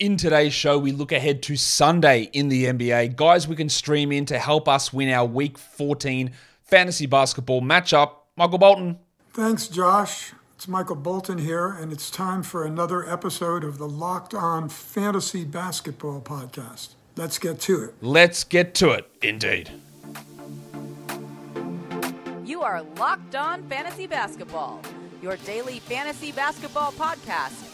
In today's show, we look ahead to Sunday in the NBA. Guys, we can stream in to help us win our Week 14 fantasy basketball matchup. Michael Bolton. Thanks, Josh. It's Michael Bolton here, and it's time for another episode of the Locked On Fantasy Basketball Podcast. Let's get to it. Let's get to it, indeed. You are Locked On Fantasy Basketball, your daily fantasy basketball podcast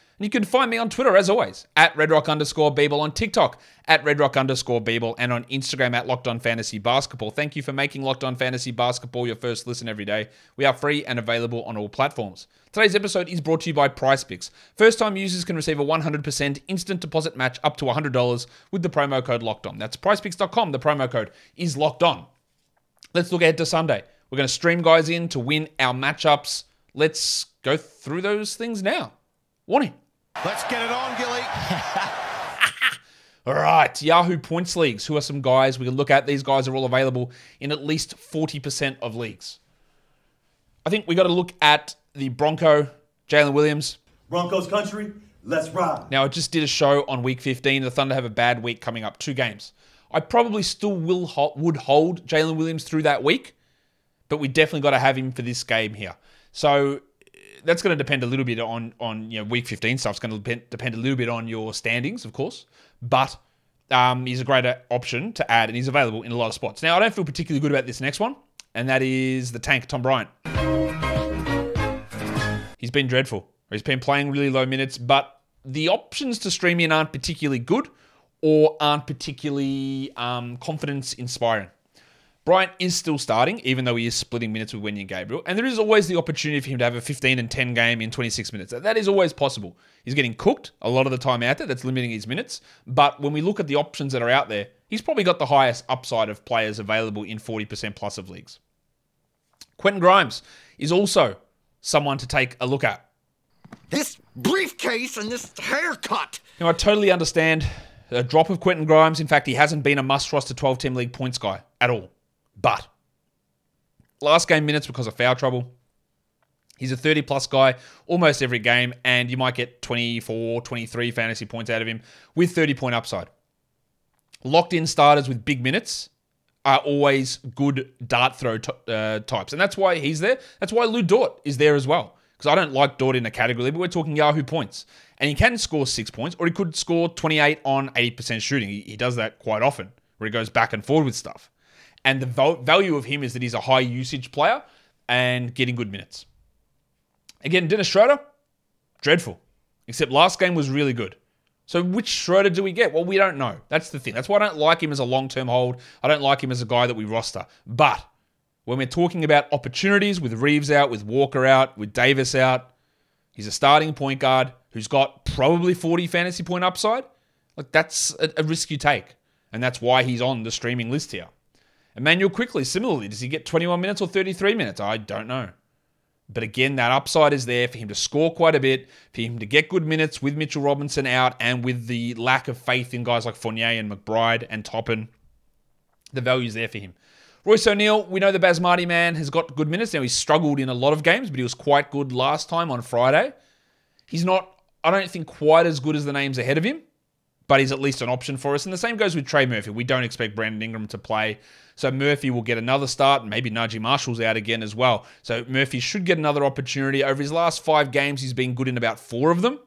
And you can find me on Twitter, as always, at redrock underscore Beeble, on TikTok, at redrock underscore Beeble, and on Instagram at Locked On Fantasy Basketball. Thank you for making Locked On Fantasy Basketball your first listen every day. We are free and available on all platforms. Today's episode is brought to you by PrizePicks. First time users can receive a 100% instant deposit match up to $100 with the promo code Locked On. That's prizepicks.com. The promo code is Locked On. Let's look ahead to Sunday. We're going to stream guys in to win our matchups. Let's go through those things now. Warning. Let's get it on, Gilly. all right, Yahoo Points Leagues. Who are some guys we can look at? These guys are all available in at least 40% of leagues. I think we got to look at the Bronco, Jalen Williams. Broncos country, let's ride. Now, I just did a show on week 15. The Thunder have a bad week coming up, two games. I probably still will would hold Jalen Williams through that week, but we definitely got to have him for this game here. So that's going to depend a little bit on on you know week 15 stuff. It's going to depend, depend a little bit on your standings, of course, but um, he's a greater option to add, and he's available in a lot of spots. Now, I don't feel particularly good about this next one, and that is the tank Tom Bryant. He's been dreadful. He's been playing really low minutes, but the options to stream in aren't particularly good or aren't particularly um, confidence inspiring. Bryant is still starting, even though he is splitting minutes with Wenyen Gabriel. And there is always the opportunity for him to have a 15 and 10 game in 26 minutes. That is always possible. He's getting cooked a lot of the time out there. That's limiting his minutes. But when we look at the options that are out there, he's probably got the highest upside of players available in 40% plus of leagues. Quentin Grimes is also someone to take a look at. This briefcase and this haircut. Now, I totally understand a drop of Quentin Grimes. In fact, he hasn't been a must roster 12 team league points guy at all. But last game minutes because of foul trouble. He's a 30 plus guy almost every game, and you might get 24, 23 fantasy points out of him with 30 point upside. Locked in starters with big minutes are always good dart throw t- uh, types, and that's why he's there. That's why Lu Dort is there as well. Because I don't like Dort in a category, but we're talking Yahoo points. And he can score six points, or he could score 28 on 80% shooting. He, he does that quite often, where he goes back and forward with stuff. And the value of him is that he's a high usage player and getting good minutes. Again, Dennis Schroeder, dreadful. Except last game was really good. So which Schroeder do we get? Well, we don't know. That's the thing. That's why I don't like him as a long-term hold. I don't like him as a guy that we roster. But when we're talking about opportunities with Reeves out, with Walker out, with Davis out, he's a starting point guard who's got probably 40 fantasy point upside. Like that's a, a risk you take. And that's why he's on the streaming list here. Immanuel Quickley, similarly, does he get 21 minutes or 33 minutes? I don't know. But again, that upside is there for him to score quite a bit, for him to get good minutes with Mitchell Robinson out, and with the lack of faith in guys like Fournier and McBride and Toppin. The value is there for him. Royce O'Neale, we know the Basmati man has got good minutes. Now, he's struggled in a lot of games, but he was quite good last time on Friday. He's not, I don't think, quite as good as the names ahead of him, but he's at least an option for us. And the same goes with Trey Murphy. We don't expect Brandon Ingram to play. So Murphy will get another start. Maybe Naji Marshall's out again as well. So Murphy should get another opportunity. Over his last five games, he's been good in about four of them.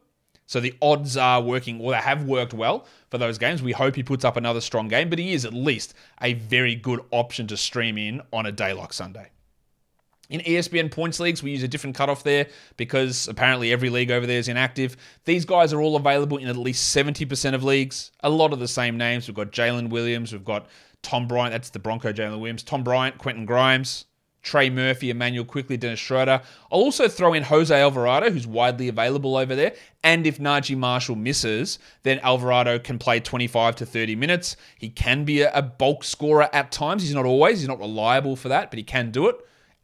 So the odds are working, or they have worked well for those games. We hope he puts up another strong game, but he is at least a very good option to stream in on a day like Sunday. In ESPN points leagues, we use a different cutoff there because apparently every league over there is inactive. These guys are all available in at least 70% of leagues. A lot of the same names. We've got Jalen Williams, we've got Tom Bryant, that's the Bronco Jalen Williams, Tom Bryant, Quentin Grimes, Trey Murphy, Immanuel Quickley, Dennis Schroeder. I'll also throw in Jose Alvarado, who's widely available over there. And if Naji Marshall misses, then Alvarado can play 25 to 30 minutes. He can be a bulk scorer at times. He's not always, he's not reliable for that, but he can do it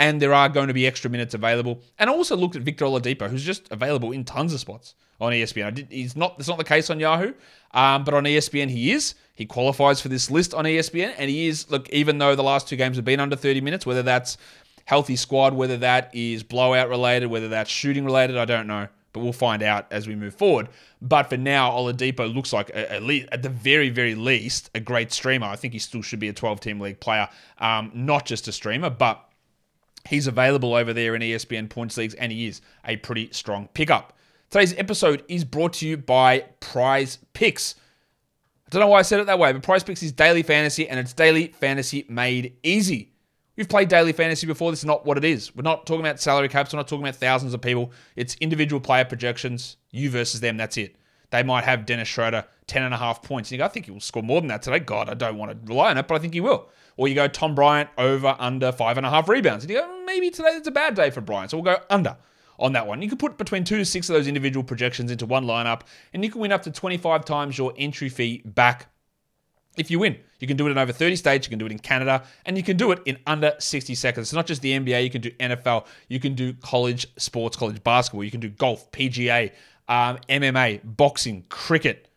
and there are going to be extra minutes available. And I also looked at Victor Oladipo, who's just available in tons of spots on ESPN. Did, he's not. That's not the case on Yahoo, um, but on ESPN he is. He qualifies for this list on ESPN, and he is. Look, even though the last two games have been under 30 minutes, whether that's healthy squad, whether that is blowout related, whether that's shooting related, I don't know. But we'll find out as we move forward. But for now, Oladipo looks like, at, least, at the very, very least, a great streamer. I think he still should be a 12 team league player, um, not just a streamer, but he's available over there in ESPN points leagues, and he is a pretty strong pickup. Today's episode is brought to you by Prize Picks. I don't know why I said it that way, but Prize Picks is daily fantasy, and it's daily fantasy made easy. We've played daily fantasy before. This is not what it is. We're not talking about salary caps. We're not talking about thousands of people. It's individual player projections, you versus them. That's it. They might have Dennis Schroeder 10 and a half points. And you go, I think he will score more than that today. God, I don't want to rely on it, but I think he will. Or you go Tom Bryant over under five and a half rebounds. And you go, maybe today it's a bad day for Bryant. So we'll go under on that one. You can put between two to six of those individual projections into one lineup, and you can win up to 25 times your entry fee back if you win. You can do it in over 30 states, you can do it in Canada, and you can do it in under 60 seconds. It's not just the NBA, you can do NFL, you can do college sports, college basketball, you can do golf, PGA, um, MMA, boxing, cricket,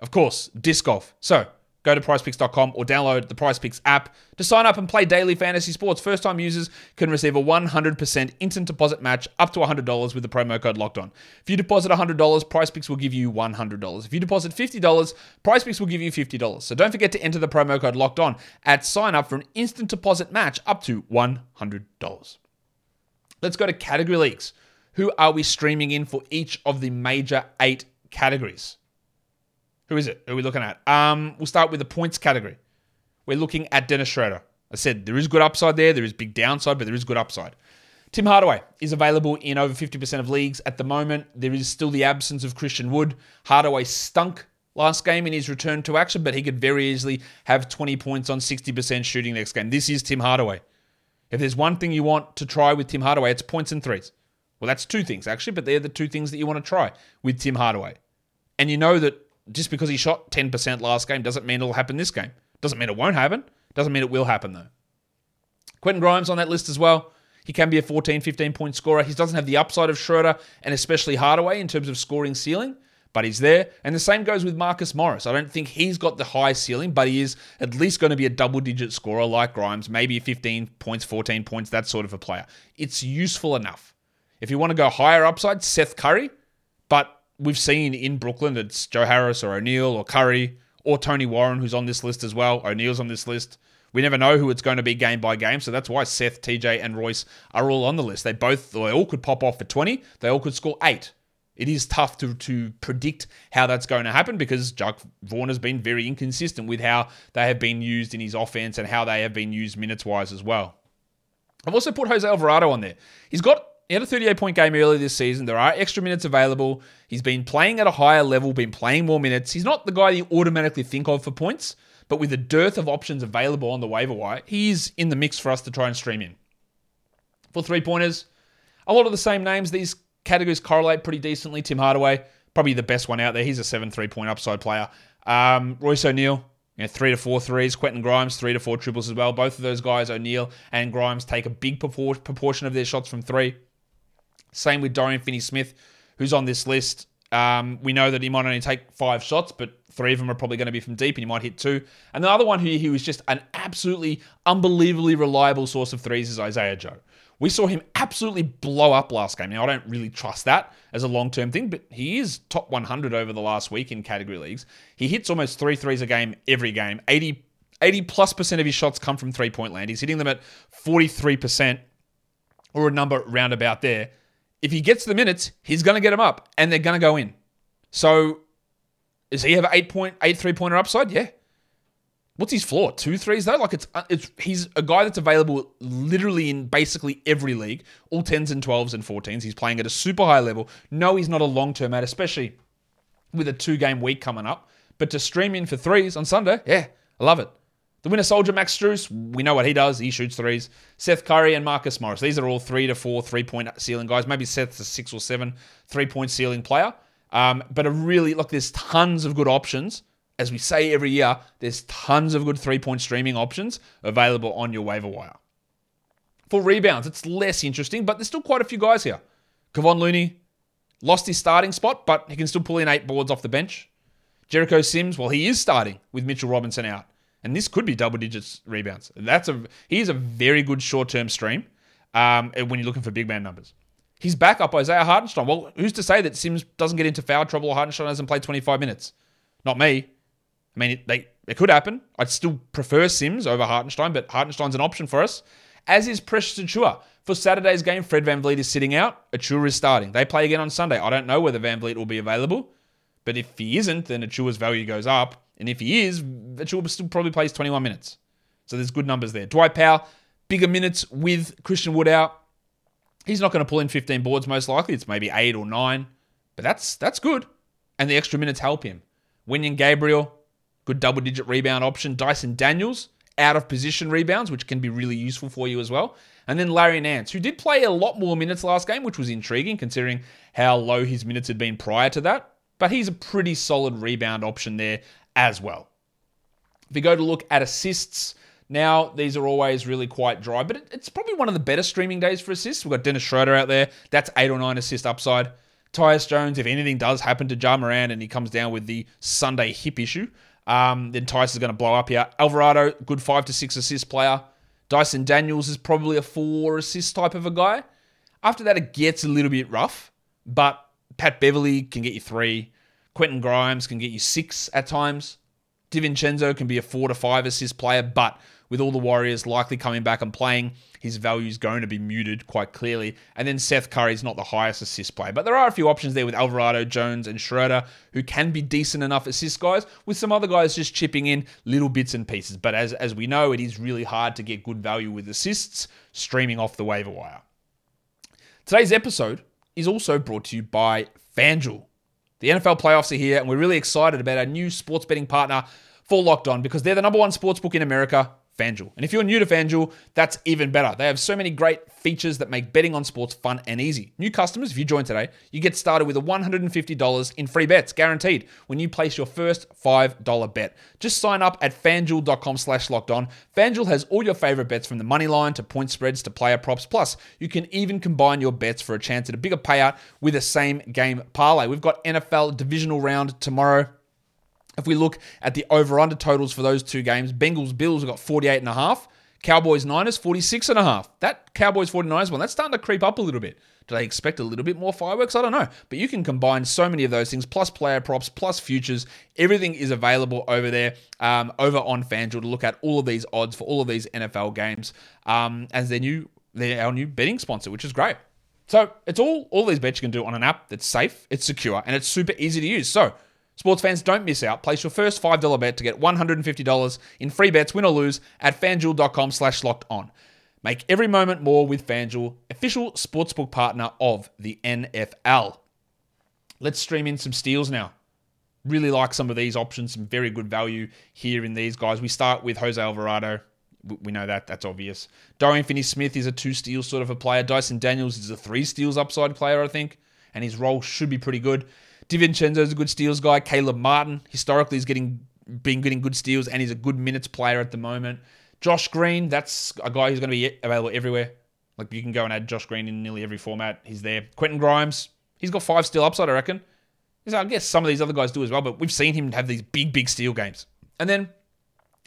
of course, disc golf. So Go to prizepicks.com or download the PrizePicks app to sign up and play daily fantasy sports. First time users can receive a 100% instant deposit match up to $100 with the promo code locked on. If you deposit $100, PrizePicks will give you $100. If you deposit $50, PrizePicks will give you $50. So don't forget to enter the promo code locked on at sign up for an instant deposit match up to $100. Let's go to category leagues. Who are we streaming in for each of the major eight categories? Who is it? Who are we looking at? Um, we'll start with the points category. We're looking at Dennis Schroeder. I said there is good upside there. There is big downside, but there is good upside. Tim Hardaway is available in over 50% of leagues at the moment. There is still the absence of Christian Wood. Hardaway stunk last game in his return to action, but he could very easily have 20 points on 60% shooting next game. This is Tim Hardaway. If there's one thing you want to try with Tim Hardaway, it's points and threes. Well, that's two things actually, but they're the two things that you want to try with Tim Hardaway. And you know that just because he shot 10% last game doesn't mean it'll happen this game. Doesn't mean it won't happen. Doesn't mean it will happen, though. Quentin Grimes on that list as well. He can be a 14, 15 point scorer. He doesn't have the upside of Schroeder and especially Hardaway in terms of scoring ceiling, but he's there. And the same goes with Marcus Morris. I don't think he's got the high ceiling, but he is at least going to be a double digit scorer like Grimes, maybe 15 points, 14 points, that sort of a player. It's useful enough. If you want to go higher upside, Seth Curry, but we've seen in Brooklyn it's Joe Harris or O'Neale or Curry or Tony Warren who's on this list as well. O'Neale's on this list. We never know who it's going to be game by game, so that's why Seth, TJ, and Royce are all on the list. They both, they all could pop off for 20. They all could score eight. It is tough to, to predict how that's going to happen because Jacque Vaughn has been very inconsistent with how they have been used in his offense and how they have been used minutes wise as well. I've also put Jose Alvarado on there. He's got he had a 38 point game earlier this season. There are extra minutes available. He's been playing at a higher level, been playing more minutes. He's not the guy you automatically think of for points, but with a dearth of options available on the waiver wire, he's in the mix for us to try and stream in. For three pointers, a lot of the same names. These categories correlate pretty decently. Tim Hardaway, probably the best one out there. He's a 7 3 point upside player. Um, Royce O'Neale, you know, three to four threes. Quentin Grimes, three to four triples as well. Both of those guys, O'Neale and Grimes, take a big proportion of their shots from three. Same with Dorian Finney Smith, who's on this list. Um, we know that he might only take five shots, but three of them are probably going to be from deep, and he might hit two. And the other one who he was just an absolutely unbelievably reliable source of threes is Isaiah Joe. We saw him absolutely blow up last game. Now, I don't really trust that as a long term thing, but he is top 100 over the last week in category leagues. He hits almost three threes a game every game. 80, 80 plus percent of his shots come from three point land. He's hitting them at 43% or a number roundabout there if he gets the minutes, he's going to get them up and they're going to go in. So, does he have an eight point eight three pointer upside? Yeah. What's his floor? Two threes though. Like it's uh, it's he's a guy that's available literally in basically every league, all tens and twelves and fourteens. He's playing at a super high level. No, he's not a long term ad, especially with a two game week coming up. But to stream in for threes on Sunday, yeah, I love it. The winner soldier, Max Strus, we know what he does. He shoots threes. Seth Curry and Marcus Morris. These are all three to four three point ceiling guys. Maybe Seth's a six or seven three point ceiling player. Um, but a really, look, there's tons of good options. As we say every year, there's tons of good three point streaming options available on your waiver wire. For rebounds, it's less interesting, but there's still quite a few guys here. Kevon Looney lost his starting spot, but he can still pull in eight boards off the bench. Jericho Sims, well, he is starting with Mitchell Robinson out. And this could be double digits rebounds. That's a he is a very good short term stream um, when you're looking for big man numbers. He's back up Isaiah Hartenstein. Well, who's to say that Sims doesn't get into foul trouble or Hartenstein doesn't play 25 minutes? Not me. I mean, it, they, it could happen. I'd still prefer Sims over Hartenstein, but Hartenstein's an option for us, as is Precious Achiuwa. For Saturday's game, Fred VanVleet is sitting out. Achiuwa is starting. They play again on Sunday. I don't know whether VanVleet will be available, but if he isn't, then Achiuwa's value goes up. And if he is, Achiuwa still probably plays 21 minutes. So there's good numbers there. Dwight Powell, bigger minutes with Christian Wood out. He's not going to pull in 15 boards most likely. It's maybe eight or nine, but that's that's good. And the extra minutes help him. Wenyen Gabriel, good double digit rebound option. Dyson Daniels, out of position rebounds, which can be really useful for you as well. And then Larry Nance, who did play a lot more minutes last game, which was intriguing considering how low his minutes had been prior to that. But he's a pretty solid rebound option there as well. If you go to look at assists, now, these are always really quite dry, but it's probably one of the better streaming days for assists. We've got Dennis Schroeder out there. That's eight or nine assist upside. Tyus Jones, if anything does happen to Ja Morant and he comes down with the Sunday hip issue, um, then Tyus is going to blow up here. Alvarado, good five to six assist player. Dyson Daniels is probably a four assist type of a guy. After that, it gets a little bit rough, but Pat Beverley can get you three. Quentin Grimes can get you six at times. DiVincenzo can be a four to five assist player, but with all the Warriors likely coming back and playing, his value is going to be muted quite clearly. And then Seth Curry is not the highest assist player. But there are a few options there with Alvarado, Jones, and Schroeder who can be decent enough assist guys, with some other guys just chipping in little bits and pieces. But as, as we know, it is really hard to get good value with assists streaming off the waiver wire. Today's episode is also brought to you by FanDuel. The NFL playoffs are here, and we're really excited about our new sports betting partner for Locked On because they're the number one sports book in America FanDuel. And if you're new to FanDuel, that's even better. They have so many great features that make betting on sports fun and easy. New customers, if you join today, you get started with a $150 in free bets, guaranteed, when you place your first $5 bet. Just sign up at fanduel.com slash locked on. FanDuel has all your favorite bets from the money line to point spreads to player props. Plus, you can even combine your bets for a chance at a bigger payout with a same game parlay. We've got NFL divisional round tomorrow. If we look at the over under totals for those two games, Bengals Bills have got 48 and a half. Cowboys Niners 46 and a half. That Cowboys 49ers one, that's starting to creep up a little bit. Do they expect a little bit more fireworks? I don't know. But you can combine so many of those things, plus player props, plus futures. Everything is available over there, um, over on FanDuel to look at all of these odds for all of these NFL games um, as their new, their, our new betting sponsor, which is great. So it's all all these bets you can do on an app that's safe, it's secure, and it's super easy to use. So Sports fans, don't miss out. Place your first $5 bet to get $150 in free bets, win or lose, at fanduel.com slash locked on. Make every moment more with FanDuel, official sportsbook partner of the NFL. Let's stream in some steals now. Really like some of these options, some very good value here in these guys. We start with Jose Alvarado. We know that, that's obvious. Dorian Finney Smith is a two steals sort of a player. Dyson Daniels is a three steals upside player, I think, and his role should be pretty good. DiVincenzo is a good steals guy. Caleb Martin historically is getting been getting good steals and he's a good minutes player at the moment. Josh Green, that's a guy who's going to be available everywhere. Like you can go and add Josh Green in nearly every format. He's there. Quentin Grimes, he's got five steal upside, I reckon. I guess some of these other guys do as well, but we've seen him have these big, big steal games. And then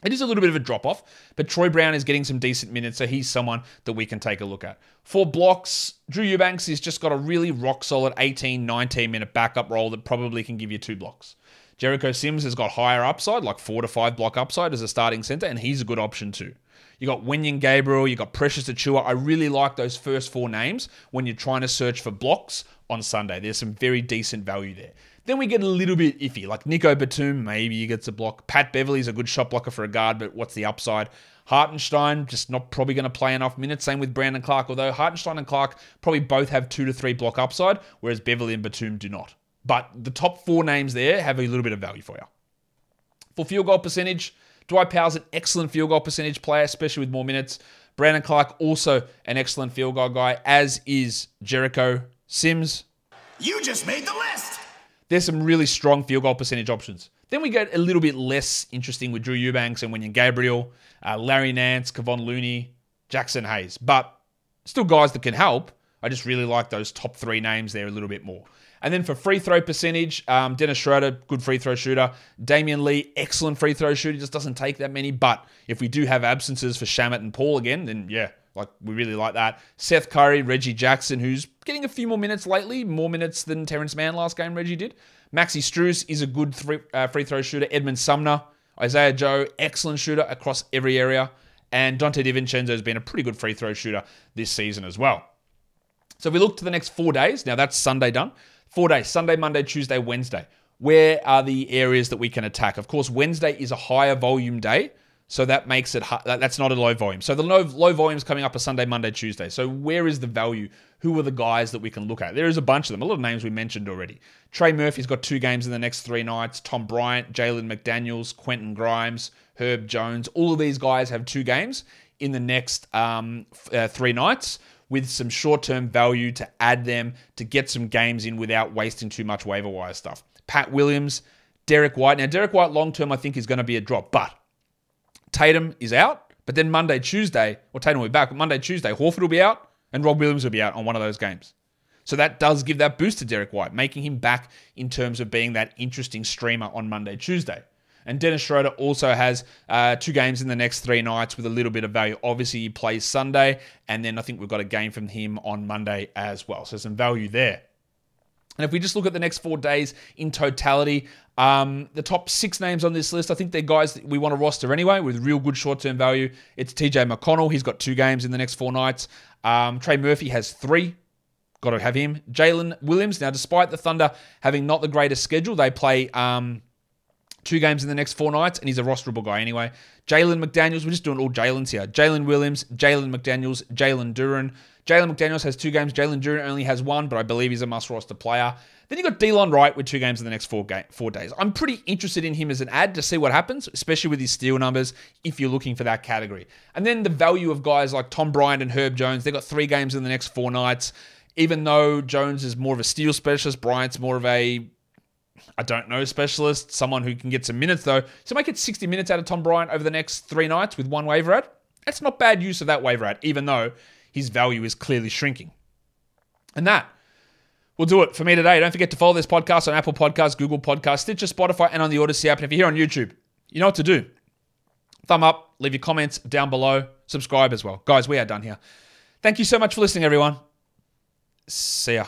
it is a little bit of a drop off, but Troy Brown is getting some decent minutes, so he's someone that we can take a look at. For blocks, Drew Eubanks has just got a really rock solid 18, 19 minute backup role that probably can give you two blocks. Jericho Sims has got higher upside, like four to five block upside as a starting center, and he's a good option too. You got Wenyen Gabriel, you got Precious Achiuwa. I really like those first four names when you're trying to search for blocks on Sunday. There's some very decent value there. Then we get a little bit iffy, like Nico Batum, maybe he gets a block. Pat Beverley's a good shot blocker for a guard, but what's the upside? Hartenstein just not probably going to play enough minutes. Same with Brandon Clarke, although Hartenstein and Clarke probably both have two to three block upside, whereas Beverley and Batum do not. But the top four names there have a little bit of value for you. For field goal percentage, Dwight Powell's an excellent field goal percentage player, especially with more minutes. Brandon Clarke also an excellent field goal guy, as is Jericho Sims. You just made the list! There's some really strong field goal percentage options. Then we get a little bit less interesting with Drew Eubanks and Wenyen Gabriel, uh, Larry Nance, Kevon Looney, Jaxson Hayes. But Still guys that can help. I just really like those top three names there a little bit more. And then for free throw percentage, um, Dennis Schroeder, good free throw shooter. Damion Lee, excellent free throw shooter. Just doesn't take that many. But if we do have absences for Shamet and Paul again, then yeah, like we really like that. Seth Curry, Reggie Jackson, who's getting a few more minutes lately, more minutes than Terance Mann last game. Reggie did. Maxi Strus is a good three, uh, free throw shooter. Edmond Sumner, Isaiah Joe, excellent shooter across every area. And Donte DiVincenzo has been a pretty good free throw shooter this season as well. So if we look to the next four days, now that's Sunday done. Four days Sunday, Monday, Tuesday, Wednesday. Where are the areas that we can attack? Of course, Wednesday is a higher volume day. So that makes it that's not a low volume. So the low low volumes coming up are Sunday, Monday, Tuesday. So where is the value? Who are the guys that we can look at? There is a bunch of them. A lot of names we mentioned already. Trey Murphy's got two games in the next three nights. Tom Bryant, Jalen McDaniels, Quentin Grimes, Herb Jones. All of these guys have two games in the next um, uh, three nights with some short term value to add them to get some games in without wasting too much waiver wire stuff. Pat Williams, Derrick White. Now, Derrick White long term, I think, is going to be a drop, but Tatum is out. But then Monday, Tuesday, or Tatum will be back, but Monday, Tuesday, Horford will be out and Rob Williams will be out on one of those games. So that does give that boost to Derrick White, making him back in terms of being that interesting streamer on Monday, Tuesday. And Dennis Schroeder also has uh, two games in the next three nights with a little bit of value. Obviously, he plays Sunday, and then I think we've got a game from him on Monday as well. So some value there. And if we just look at the next four days in totality, um, the top six names on this list, I think they're guys that we want to roster anyway with real good short term value. It's TJ McConnell. He's got two games in the next four nights. Um, Trey Murphy has three. Got to have him. Jalen Williams. Now, despite the Thunder having not the greatest schedule, they play um, two games in the next four nights, and he's a rosterable guy anyway. Jalen McDaniels, we're just doing all Jalen's here. Jalen Williams, Jalen McDaniels, Jalen Duren. Jalen McDaniels has two games. Jalen Duren only has one, but I believe he's a must roster player. Then you got Delon Wright with two games in the next four game, four days. I'm pretty interested in him as an ad to see what happens, especially with his steal numbers, if you're looking for that category. And then the value of guys like Tom Bryant and Herb Jones. They've got three games in the next four nights. Even though Jones is more of a steal specialist, Bryant's more of a I don't know, specialist, someone who can get some minutes though. So make it 60 minutes out of Tom Bryant over the next three nights with one waiver ad. That's not bad use of that waiver ad, even though his value is clearly shrinking. And that will do it for me today. Don't forget to follow this podcast on Apple Podcasts, Google Podcasts, Stitcher, Spotify, and on the Audacy app. And if you're here on YouTube, you know what to do. Thumb up, leave your comments down below, subscribe as well. Guys, we are done here. Thank you so much for listening, everyone. See ya.